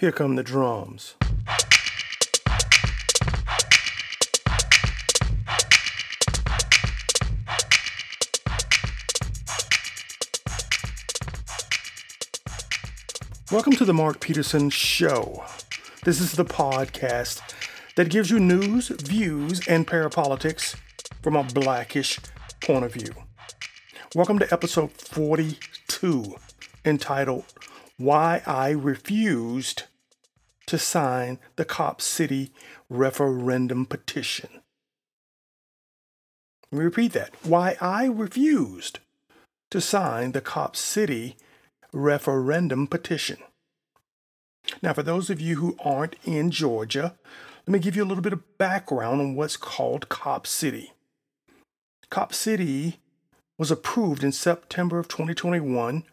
Here come the drums. Welcome to the Mark Peterson Show. This is the podcast that gives you news, views, and parapolitics from a blackish point of view. Welcome to episode 42, entitled Why I Refused to Sign the Cop City Referendum Petition. Let me repeat that. Why I refused to sign the Cop City referendum petition. Now, for those of you who aren't in Georgia, let me give you a little bit of background on what's called Cop City. Cop City was approved in September of 2021,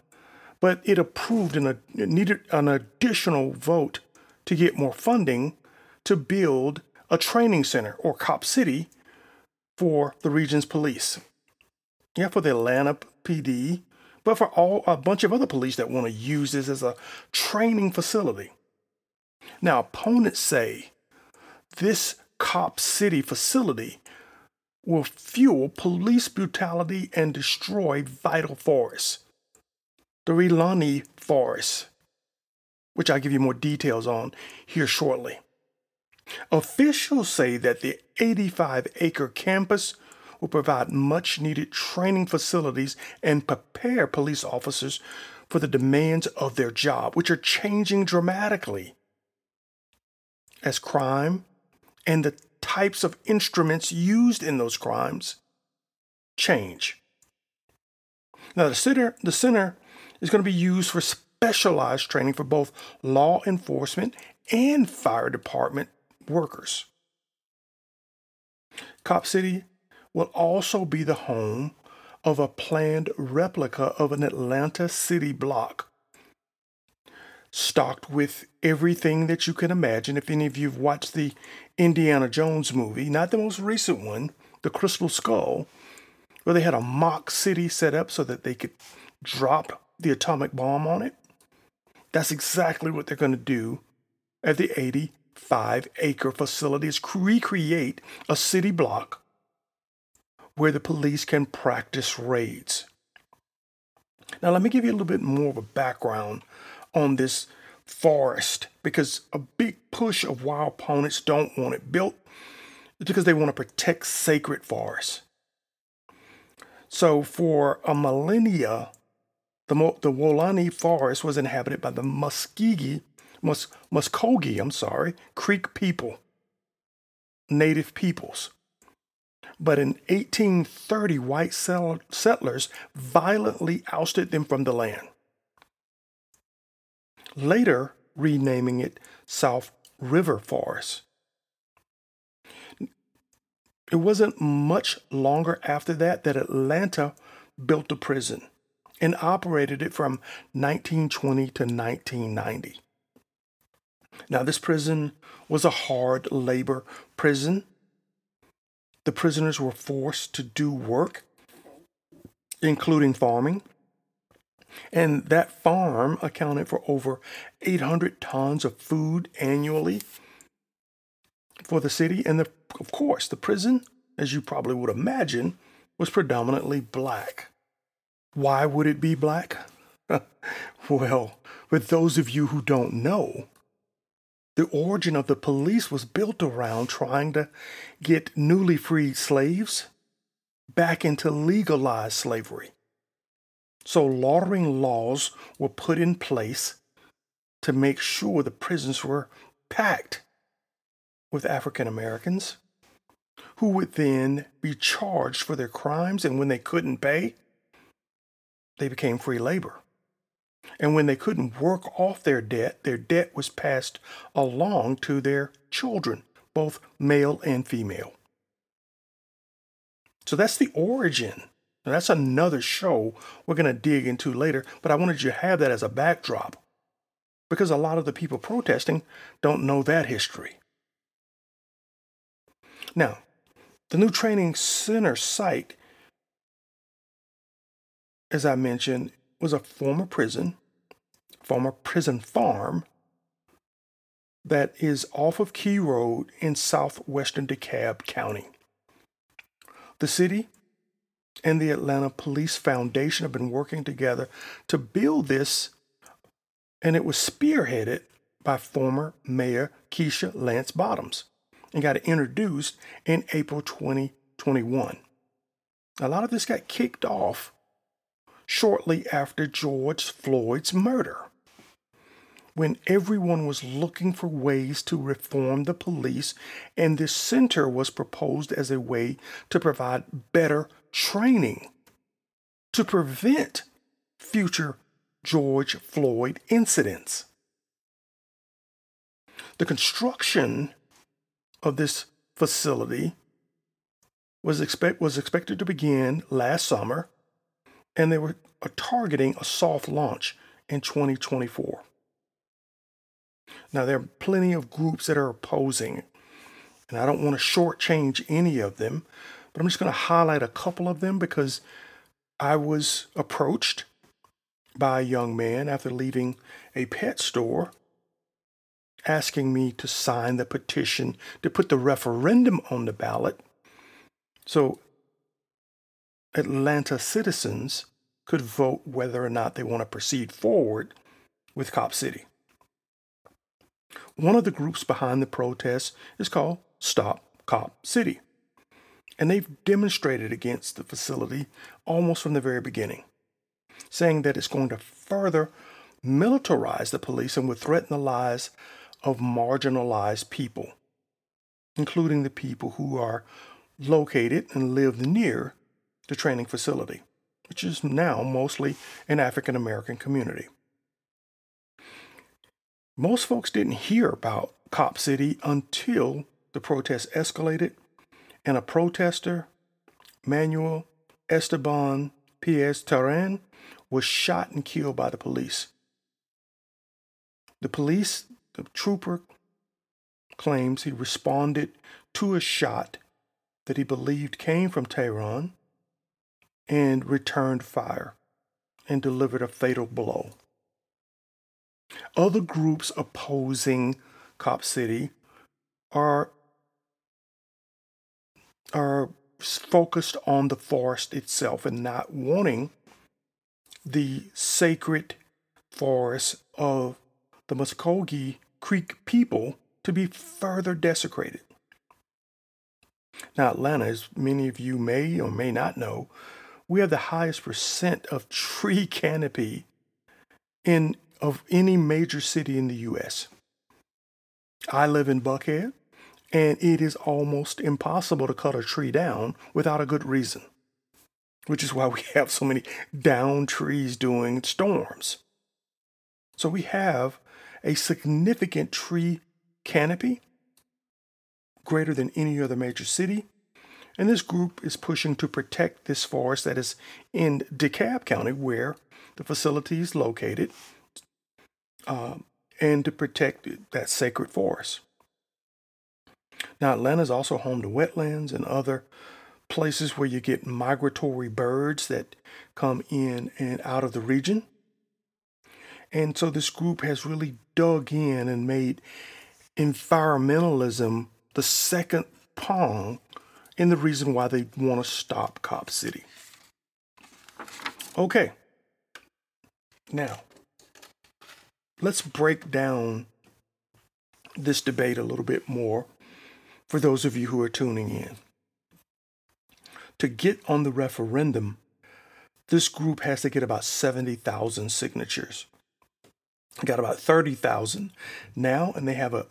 but it approved it needed an additional vote to get more funding to build a training center or Cop City for the region's police. Yeah, for the Atlanta PD, but for all a bunch of other police that want to use this as a training facility. Now, opponents say this Cop City facility will fuel police brutality and destroy vital forests. The Weelaunee Forest, which I'll give you more details on here shortly. Officials say that the 85 acre campus will provide much needed training facilities and prepare police officers for the demands of their job, which are changing dramatically as crime and the types of instruments used in those crimes change. Now, the center, the center is going to be used for specialized training for both law enforcement and fire department workers. Cop City will also be the home of a planned replica of an Atlanta city block. Stocked with everything that you can imagine. If any of you have watched the Indiana Jones movie, not the most recent one, The Crystal Skull, where they had a mock city set up so that they could drop the atomic bomb on it, that's exactly what they're going to do at the 85 acre facility is recreate a city block where the police can practice raids. Now, let me give you a little bit more of a background on this forest because a big push of why opponents don't want it built is because they want to protect sacred forests. So, for a millennia, the, the Weelaunee Forest was inhabited by the Muskegee, Mus, Muskogee, I'm sorry, Creek people, native peoples. But in 1830, white settlers violently ousted them from the land, later renaming it South River Forest. It wasn't much longer after that that Atlanta built a prison and operated it from 1920 to 1990. Now, this prison was a hard labor prison the prisoners were forced to do work, including farming. And that farm accounted for over 800 tons of food annually for the city. And the, of course, the prison, as you probably would imagine, was predominantly black. Why would it be black? well, for those of you who don't know, the origin of the police was built around trying to get newly freed slaves back into legalized slavery. So, laundering laws were put in place to make sure the prisons were packed with African Americans who would then be charged for their crimes, and when they couldn't pay, they became free labor. And when they couldn't work off their debt, their debt was passed along to their children, both male and female. So that's the origin. Now, that's another show we're going to dig into later, but I wanted you to have that as a backdrop because a lot of the people protesting don't know that history. Now, the new training center site, as I mentioned, was a former prison, former prison farm, that is off of Key Road in southwestern DeKalb County. The city and the Atlanta Police Foundation have been working together to build this, and it was spearheaded by former Mayor Keisha Lance Bottoms and got introduced in April 2021. A lot of this got kicked off shortly after George Floyd's murder when everyone was looking for ways to reform the police, and this center was proposed as a way to provide better training to prevent future George Floyd incidents. The construction of this facility was, expect, was expected to begin last summer, and they were uh, targeting a soft launch in 2024. Now, there are plenty of groups that are opposing, and I don't want to shortchange any of them, but I'm just going to highlight a couple of them because I was approached by a young man after leaving a pet store asking me to sign the petition to put the referendum on the ballot so Atlanta citizens could vote whether or not they want to proceed forward with Cop City. One of the groups behind the protests is called Stop Cop City. And they've demonstrated against the facility almost from the very beginning, saying that it's going to further militarize the police and would threaten the lives of marginalized people, including the people who are located and live near the training facility, which is now mostly an African American community. Most folks didn't hear about Cop City until the protests escalated and a protester, Manuel Esteban Paez Terán, was shot and killed by the police. The police, the trooper, claims he responded to a shot that he believed came from Terán and returned fire and delivered a fatal blow. Other groups opposing Cop City are are focused on the forest itself and not wanting the sacred forest of the Muskogee Creek people to be further desecrated. Now, Atlanta, as many of you may or may not know, we have the highest percent of tree canopy in of any major city in the US. I live in Buckhead, and it is almost impossible to cut a tree down without a good reason, which is why we have so many down trees during storms. So we have a significant tree canopy, greater than any other major city. And this group is pushing to protect this forest that is in DeKalb County, where the facility is located, um, and to protect that sacred forest. Now, Atlanta is also home to wetlands and other places where you get migratory birds that come in and out of the region. And so this group has really dug in and made environmentalism the second prong in the reason why they want to stop Cop City. Okay. Now, let's break down this debate a little bit more for those of you who are tuning in. To get on the referendum, this group has to get about 70,000 signatures. Got about 30,000 now, and they have a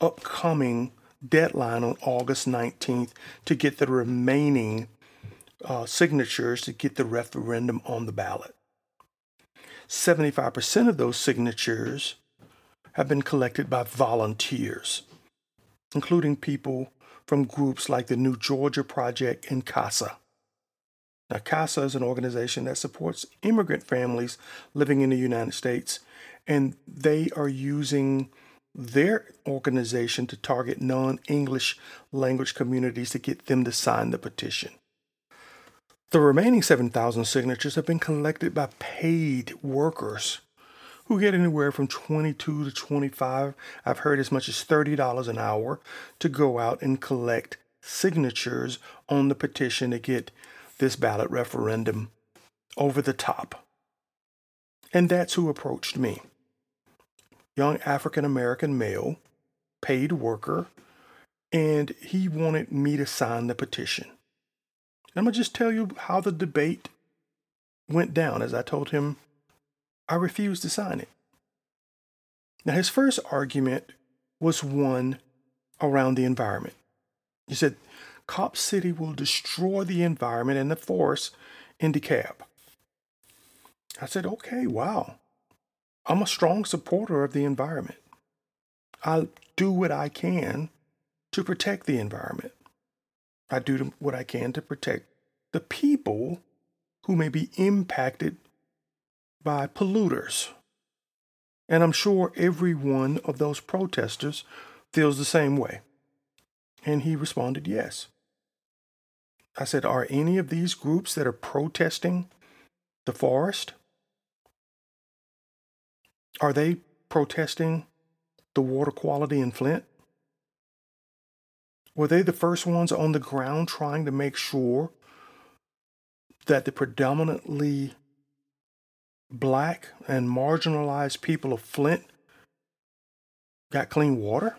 upcoming deadline on August 19th to get the remaining uh, signatures to get the referendum on the ballot. 75% of those signatures have been collected by volunteers, including people from groups like the New Georgia Project and CASA. Now, CASA is an organization that supports immigrant families living in the United States, and they are using their organization to target non English language communities to get them to sign the petition. The remaining 7,000 signatures have been collected by paid workers who get anywhere from 22 to 25, I've heard as much as $30 an hour to go out and collect signatures on the petition to get this ballot referendum over the top. And that's who approached me. Young African American male, paid worker, and he wanted me to sign the petition. I'm going to just tell you how the debate went down as I told him I refused to sign it. Now, his first argument was one around the environment. He said, Cop City will destroy the environment and the forest in DeKalb. I said, okay, wow. I'm a strong supporter of the environment. I'll do what I can to protect the environment. I do what I can to protect the people who may be impacted by polluters. And I'm sure every one of those protesters feels the same way. And he responded, yes. I said, Are any of these groups that are protesting the forest? Are they protesting the water quality in Flint? Were they the first ones on the ground trying to make sure that the predominantly black and marginalized people of Flint got clean water?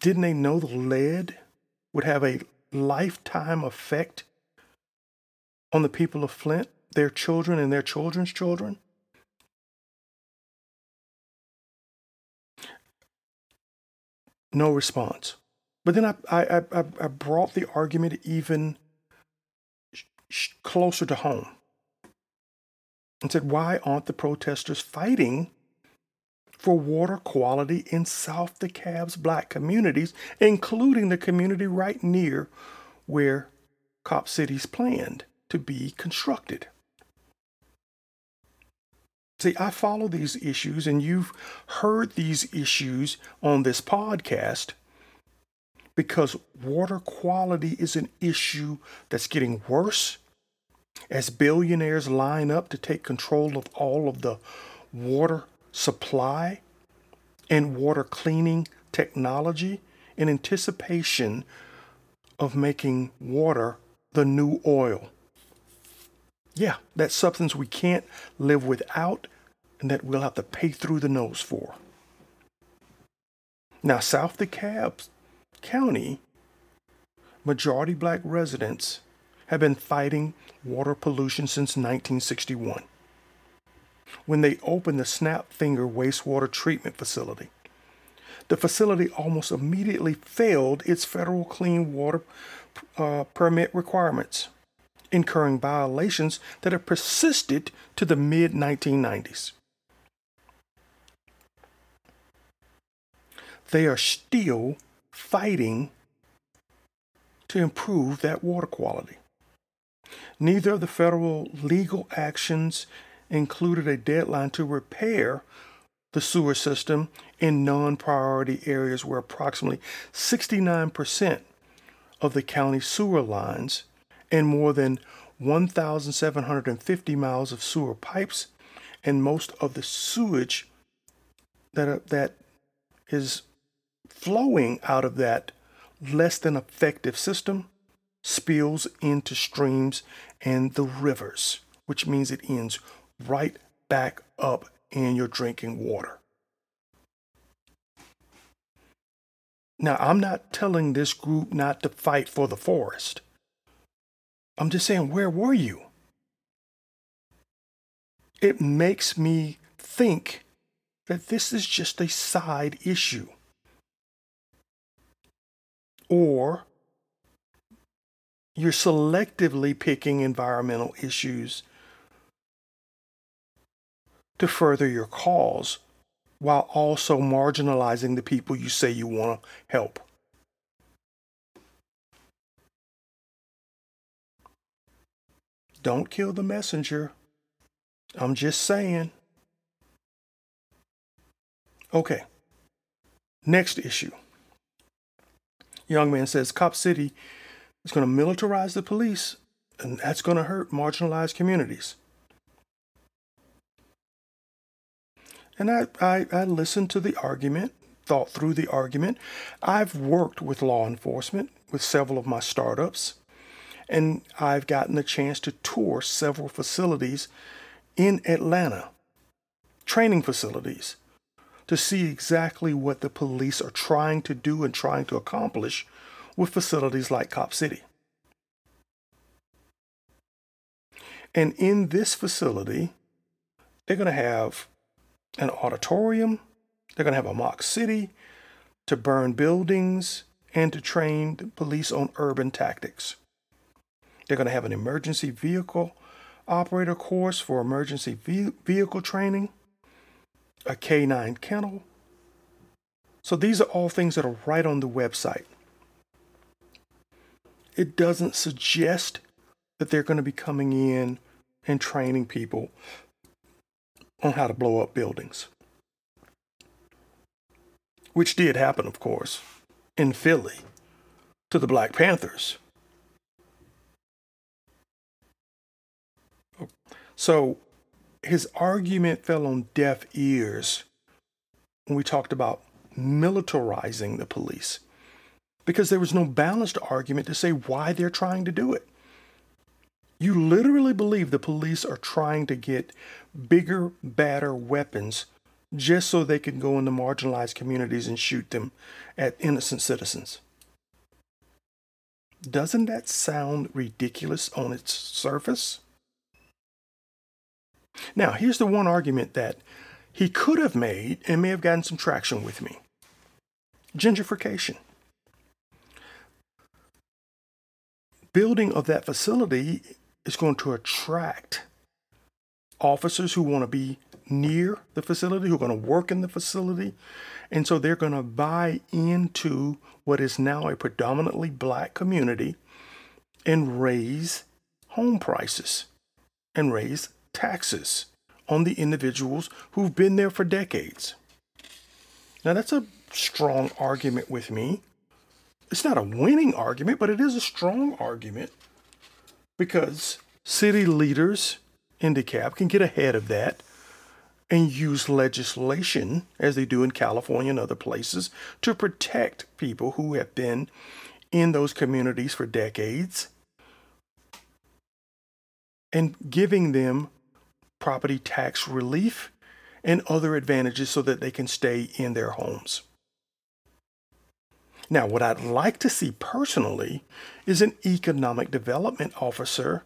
Didn't they know the lead would have a lifetime effect on the people of Flint, their children, and their children's children? No response. But then I, I, I, I brought the argument even sh- closer to home and said, Why aren't the protesters fighting for water quality in South DeKalb's black communities, including the community right near where Cop City's planned to be constructed? See, I follow these issues, and you've heard these issues on this podcast because water quality is an issue that's getting worse as billionaires line up to take control of all of the water supply and water cleaning technology in anticipation of making water the new oil. Yeah, that substance we can't live without and that we'll have to pay through the nose for. Now, South DeKalb County, majority black residents have been fighting water pollution since 1961 when they opened the Snapfinger wastewater treatment facility. The facility almost immediately failed its federal clean water uh, permit requirements, incurring violations that have persisted to the mid 1990s. They are still fighting to improve that water quality. Neither of the federal legal actions included a deadline to repair the sewer system in non priority areas where approximately 69% of the county sewer lines and more than 1,750 miles of sewer pipes and most of the sewage that, are, that is flowing out of that less than effective system spills into streams and the rivers, which means it ends right back up in your drinking water. Now, I'm not telling this group not to fight for the forest. I'm just saying, where were you? It makes me think that this is just a side issue. Or you're selectively picking environmental issues to further your cause while also marginalizing the people you say you want to help. Don't kill the messenger. I'm just saying. Okay. Next issue. Young man says Cop City is going to militarize the police, and that's going to hurt marginalized communities. And I, I, I listened to the argument, thought through the argument. I've worked with law enforcement with several of my startups, and I've gotten the chance to tour several facilities in Atlanta, training facilities, to see exactly what the police are trying to do and trying to accomplish with facilities like Cop City. And in this facility, they're going to have an auditorium, they're going to have a mock city to burn buildings and to train the police on urban tactics. They're going to have an emergency vehicle operator course for emergency ve- vehicle training, a K9 kennel. So these are all things that are right on the website. It doesn't suggest that they're going to be coming in and training people on how to blow up buildings. Which did happen, of course, in Philly to the Black Panthers. So his argument fell on deaf ears when we talked about militarizing the police because there was no balanced argument to say why they're trying to do it. You literally believe the police are trying to get bigger, badder weapons just so they can go into marginalized communities and shoot them at innocent citizens. Doesn't that sound ridiculous on its surface? Now, here's the one argument that he could have made and may have gotten some traction with me gentrification. Building of that facility is going to attract officers who want to be near the facility, who are going to work in the facility. And so they're going to buy into what is now a predominantly black community and raise home prices and raise taxes on the individuals who've been there for decades. Now, that's a strong argument with me. It's not a winning argument, but it is a strong argument because city leaders in DeKalb can get ahead of that and use legislation, as they do in California and other places, to protect people who have been in those communities for decades and giving them property tax relief and other advantages so that they can stay in their homes. Now, what I'd like to see personally is an economic development officer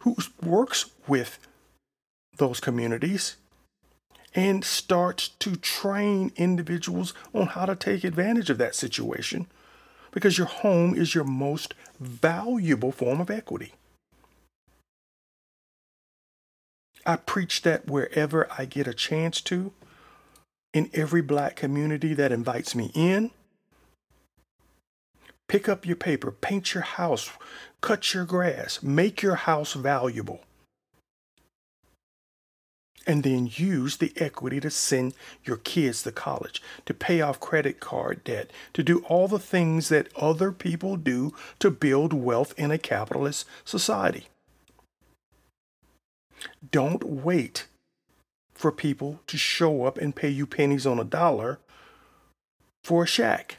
who works with those communities and starts to train individuals on how to take advantage of that situation because your home is your most valuable form of equity. I preach that wherever I get a chance to, in every black community that invites me in. Pick up your paper, paint your house, cut your grass, make your house valuable. And then use the equity to send your kids to college, to pay off credit card debt, to do all the things that other people do to build wealth in a capitalist society. Don't wait for people to show up and pay you pennies on a dollar for a shack.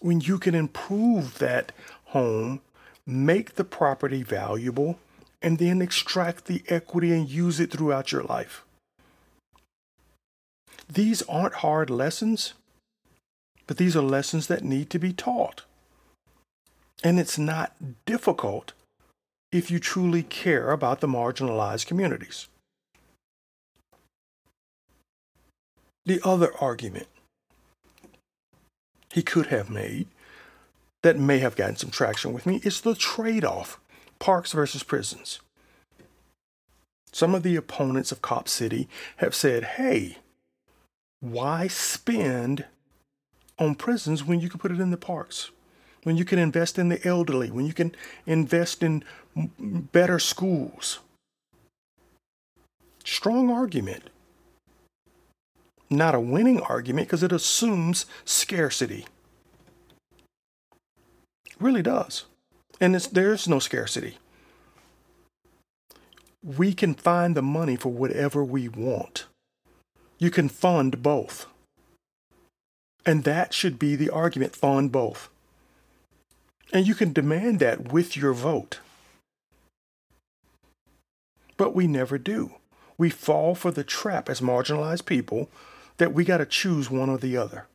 When you can improve that home, make the property valuable, and then extract the equity and use it throughout your life. These aren't hard lessons, but these are lessons that need to be taught. And it's not difficult if you truly care about the marginalized communities. The other argument he could have made that may have gotten some traction with me is the trade off parks versus prisons. Some of the opponents of Cop City have said, hey, why spend on prisons when you can put it in the parks? When you can invest in the elderly, when you can invest in better schools. Strong argument. Not a winning argument because it assumes scarcity. It really does. And there's no scarcity. we can find the money for whatever we want. You can fund both. And that should be the argument fund both. And you can demand that with your vote. But we never do. We fall for the trap as marginalized people that we got to choose one or the other.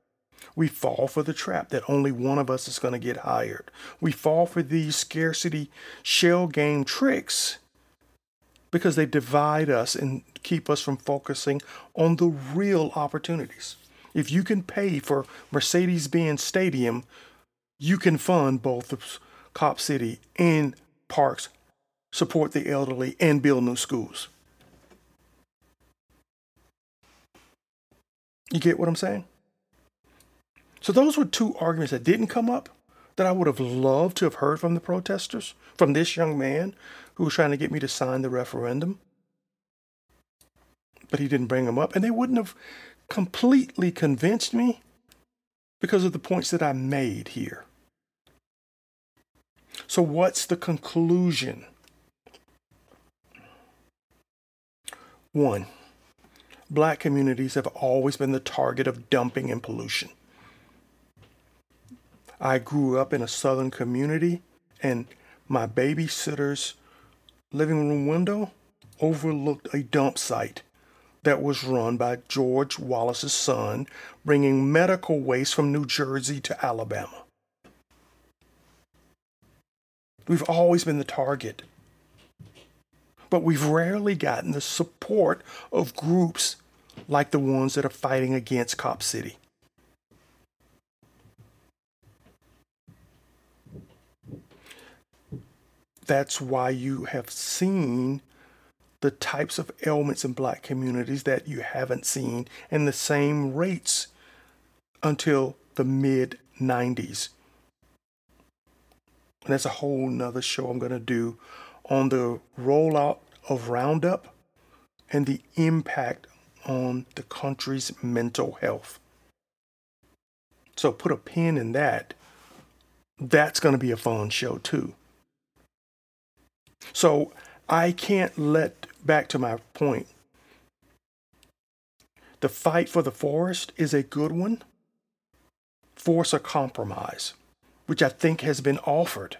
We fall for the trap that only one of us is going to get hired. We fall for these scarcity shell game tricks because they divide us and keep us from focusing on the real opportunities. If you can pay for Mercedes Benz Stadium, you can fund both the Cop City and parks, support the elderly, and build new schools. You get what I'm saying? So those were two arguments that didn't come up that I would have loved to have heard from the protesters, from this young man who was trying to get me to sign the referendum. But he didn't bring them up, and they wouldn't have completely convinced me because of the points that I made here. So, what's the conclusion? One, black communities have always been the target of dumping and pollution. I grew up in a southern community, and my babysitter's living room window overlooked a dump site that was run by George Wallace's son, bringing medical waste from New Jersey to Alabama. We've always been the target. But we've rarely gotten the support of groups like the ones that are fighting against Cop City. That's why you have seen the types of ailments in black communities that you haven't seen in the same rates until the mid 90s. And that's a whole nother show I'm going to do on the rollout of Roundup and the impact on the country's mental health. So put a pin in that. That's going to be a fun show too. So I can't let, back to my point, the fight for the forest is a good one. Force a compromise, which I think has been offered.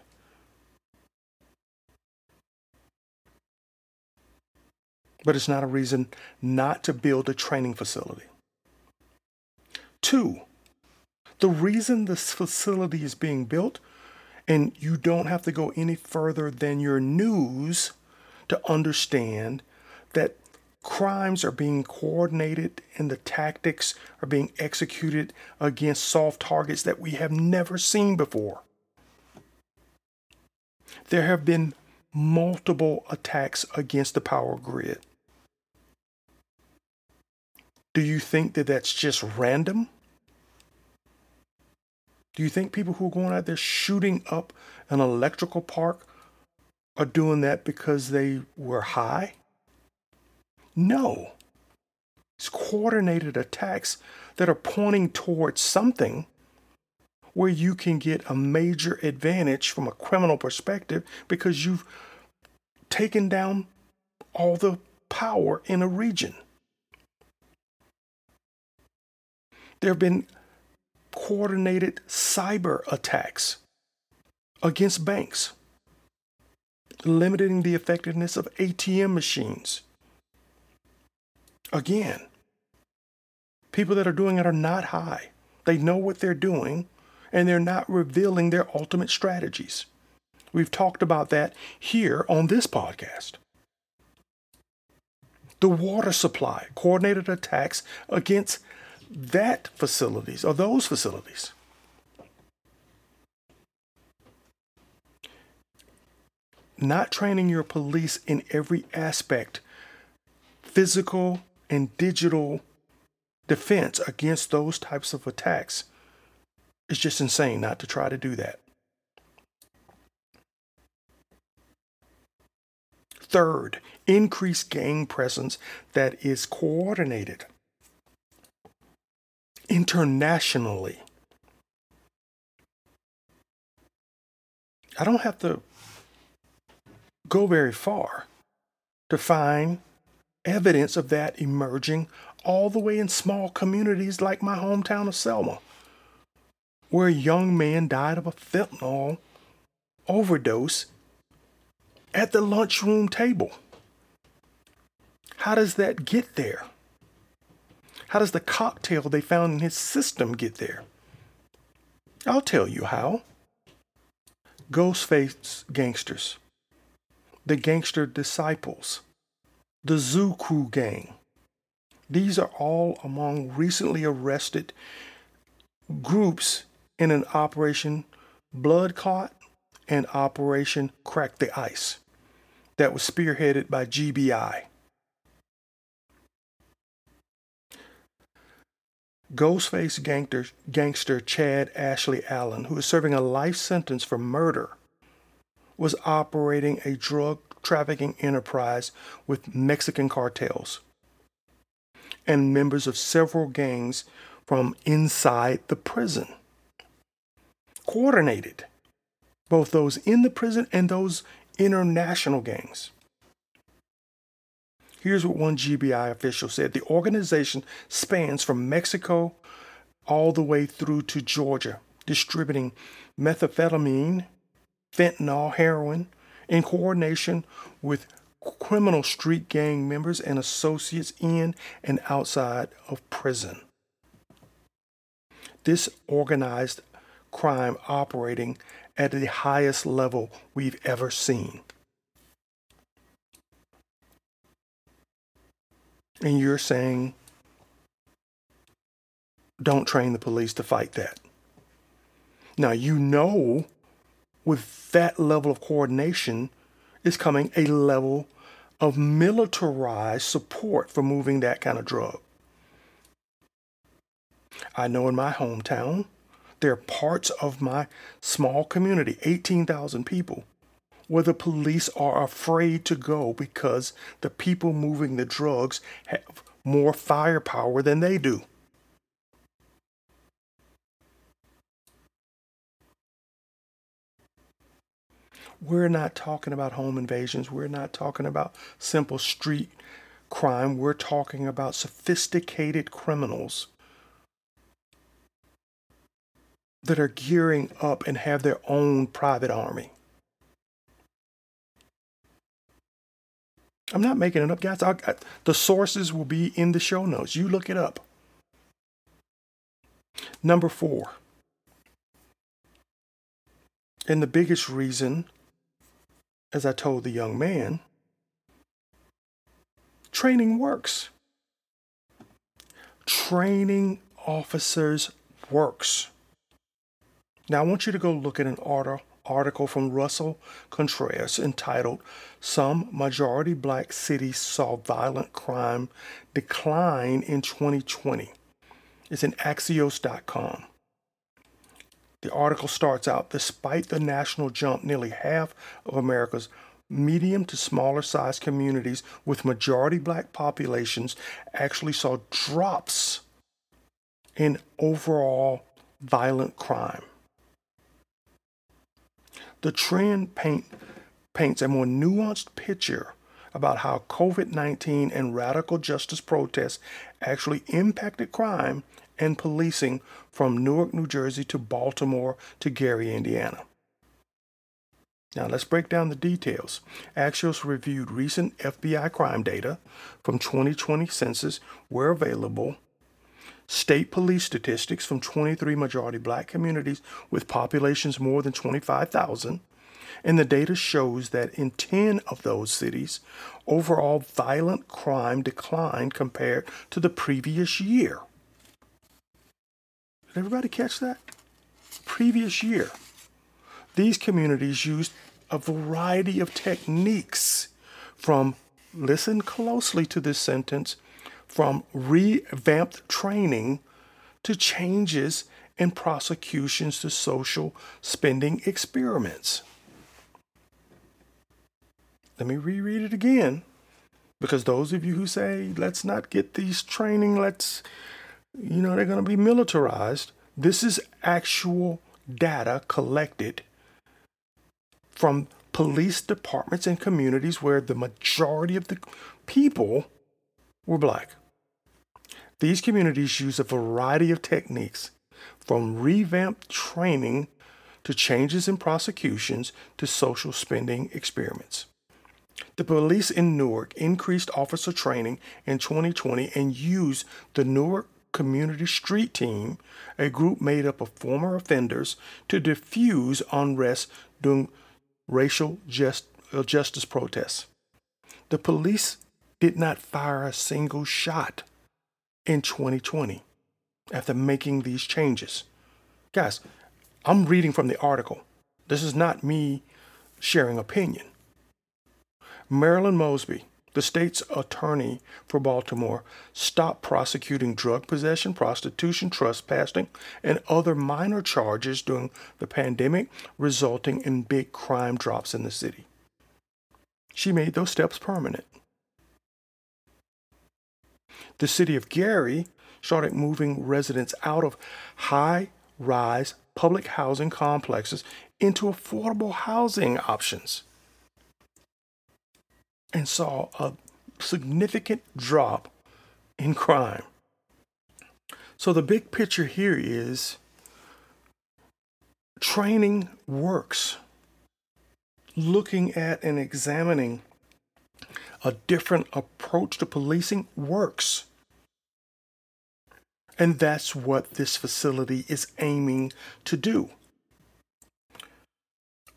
But it's not a reason not to build a training facility. Two, the reason this facility is being built and you don't have to go any further than your news to understand that crimes are being coordinated and the tactics are being executed against soft targets that we have never seen before. There have been multiple attacks against the power grid. Do you think that that's just random? Do you think people who are going out there shooting up an electrical park are doing that because they were high? No. It's coordinated attacks that are pointing towards something where you can get a major advantage from a criminal perspective because you've taken down all the power in a region. There have been coordinated cyber attacks against banks, limiting the effectiveness of ATM machines. Again, people that are doing it are not high. They know what they're doing and they're not revealing their ultimate strategies. We've talked about that here on this podcast. The water supply, coordinated attacks against that facilities or those facilities. Not training your police in every aspect, physical and digital defense against those types of attacks is just insane not to try to do that. Third, increase gang presence that is coordinated internationally. I don't have to go very far to find evidence of that emerging all the way in small communities like my hometown of Selma, where a young man died of a fentanyl overdose at the lunchroom table. How does that get there? How does the cocktail they found in his system get there? I'll tell you how. Ghostface gangsters, the gangster disciples, the Crew gang. These are all among recently arrested groups in an Operation Blood Clot and Operation Crack the Ice that was spearheaded by GBI. Ghostface gangster, gangster Chad Ashley Allen, who is serving a life sentence for murder, was operating a drug trafficking enterprise with Mexican cartels and members of several gangs from inside the prison. Coordinated, both those in the prison and those international gangs. Here's what one GBI official said The organization spans from Mexico all the way through to Georgia, distributing methamphetamine, fentanyl, heroin, in coordination with criminal street gang members and associates in and outside of prison. This organized crime operating at the highest level we've ever seen. And you're saying, don't train the police to fight that. Now, you know, with that level of coordination is coming a level of militarized support for moving that kind of drug. I know in my hometown, there are parts of my small community, 18,000 people, where the police are afraid to go because the people moving the drugs have more firepower than they do. We're not talking about home invasions. We're not talking about simple street crime. We're talking about sophisticated criminals that are gearing up and have their own private army. I'm not making it up, guys. I, I, the sources will be in the show notes. You look it up. Number four, and the biggest reason, as I told the young man, training works. Training officers works. Now, I want you to go look at an article from Russell Contreras entitled Some Majority Black Cities Saw Violent Crime Decline in 2020. It's in Axios.com. The article starts out Despite the national jump, nearly half of America's medium to smaller sized communities with majority black populations actually saw drops in overall violent crime. The trend paint, paints a more nuanced picture about how COVID 19 and radical justice protests actually impacted crime and policing from Newark, New Jersey to Baltimore to Gary, Indiana. Now let's break down the details. Axios reviewed recent FBI crime data from 2020 census where available state police statistics from 23 majority black communities with populations more than 25,000. And the data shows that in 10 of those cities, overall violent crime declined compared to the previous year. Did everybody catch that? Previous year. These communities used a variety of techniques from, listen closely to this sentence, from revamped training to changes in prosecutions to social spending experiments. Let me reread it again because those of you who say, let's not get these training, let's, you know, they're going to be militarized. This is actual data collected from police departments and communities where the majority of the people were black. These communities use a variety of techniques, from revamped training to changes in prosecutions to social spending experiments. The police in Newark increased officer training in 2020 and used the Newark Community Street Team, a group made up of former offenders, to diffuse unrest during racial just, uh, justice protests. The police did not fire a single shot in 2020 after making these changes. Guys, I'm reading from the article. This is not me sharing opinion. Marilyn Mosby, the state's attorney for Baltimore, stopped prosecuting drug possession, prostitution, trespassing, and other minor charges during the pandemic, resulting in big crime drops in the city. She made those steps permanent. The city of Gary started moving residents out of high rise public housing complexes into affordable housing options and saw a significant drop in crime. So the big picture here is training works. Looking at and examining a different approach to policing works. And that's what this facility is aiming to do.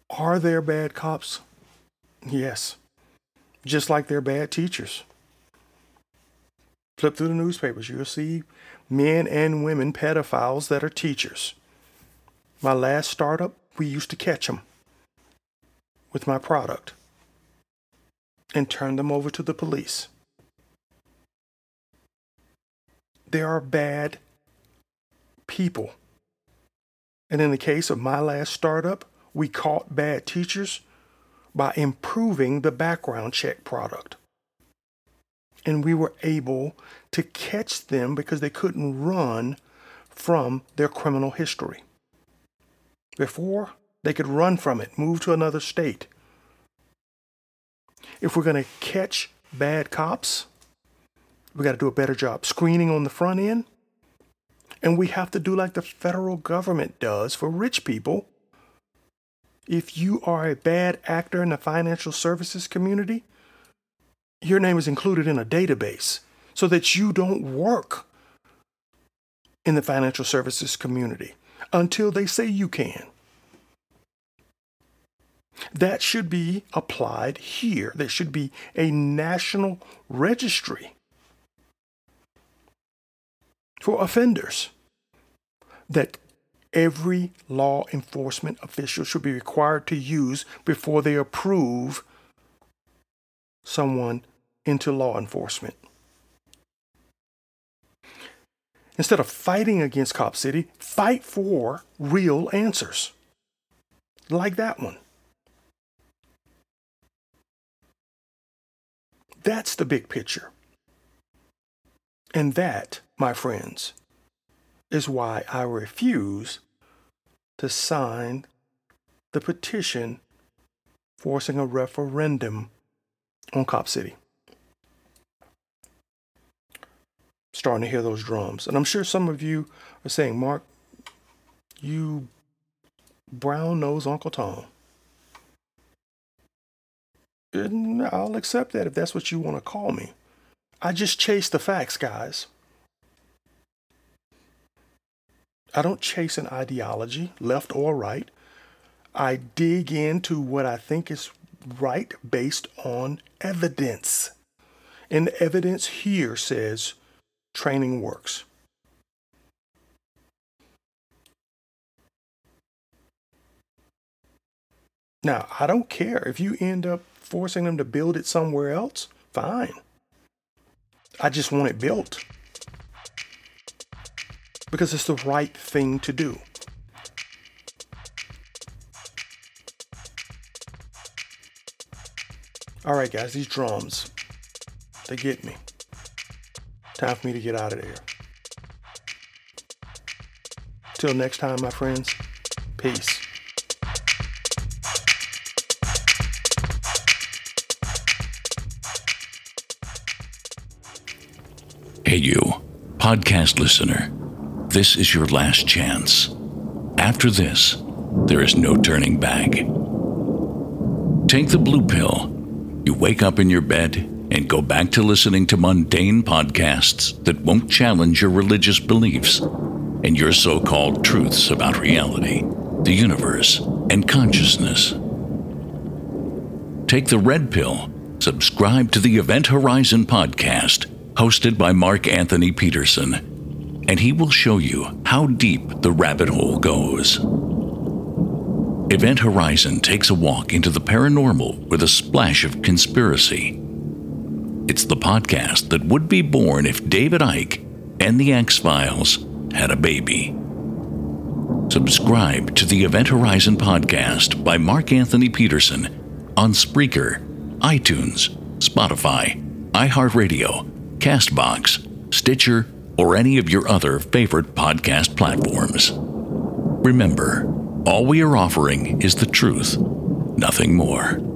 Are there bad cops? Yes just like they're bad teachers. Flip through the newspapers, you'll see men and women pedophiles that are teachers. My last startup, we used to catch them with my product and turn them over to the police. There are bad people. And in the case of my last startup, we caught bad teachers by improving the background check product. And we were able to catch them because they couldn't run from their criminal history. Before, they could run from it, move to another state. If we're going to catch bad cops, we got to do a better job screening on the front end. And we have to do like the federal government does for rich people if you are a bad actor in the financial services community, your name is included in a database so that you don't work in the financial services community until they say you can. That should be applied here. There should be a national registry for offenders that every law enforcement official should be required to use before they approve someone into law enforcement. Instead of fighting against Cop City, fight for real answers. Like that one. That's the big picture. And that, my friends, is why I refuse to sign the petition forcing a referendum on Cop City. Starting to hear those drums. And I'm sure some of you are saying, Mark, you brown nose Uncle Tom. And I'll accept that if that's what you want to call me. I just chase the facts, guys. I don't chase an ideology, left or right. I dig into what I think is right based on evidence. And the evidence here says training works. Now, I don't care if you end up forcing them to build it somewhere else, fine. I just want it built because it's the right thing to do. All right, guys, these drums, they get me. Time for me to get out of there. Till next time, my friends, peace. Hey, you, podcast listener this is your last chance. After this, there is no turning back. Take the blue pill. You wake up in your bed and go back to listening to mundane podcasts that won't challenge your religious beliefs and your so called truths about reality, the universe, and consciousness. Take the red pill. Subscribe to the Event Horizon podcast, hosted by Mark Anthony Peterson, and he will show you how deep the rabbit hole goes. Event Horizon takes a walk into the paranormal with a splash of conspiracy. It's the podcast that would be born if David Icke and the X Files had a baby. Subscribe to the Event Horizon podcast by Mark Anthony Peterson on Spreaker, iTunes, Spotify, iHeartRadio, Castbox, Stitcher, or any of your other favorite podcast platforms. Remember, all we are offering is the truth, nothing more.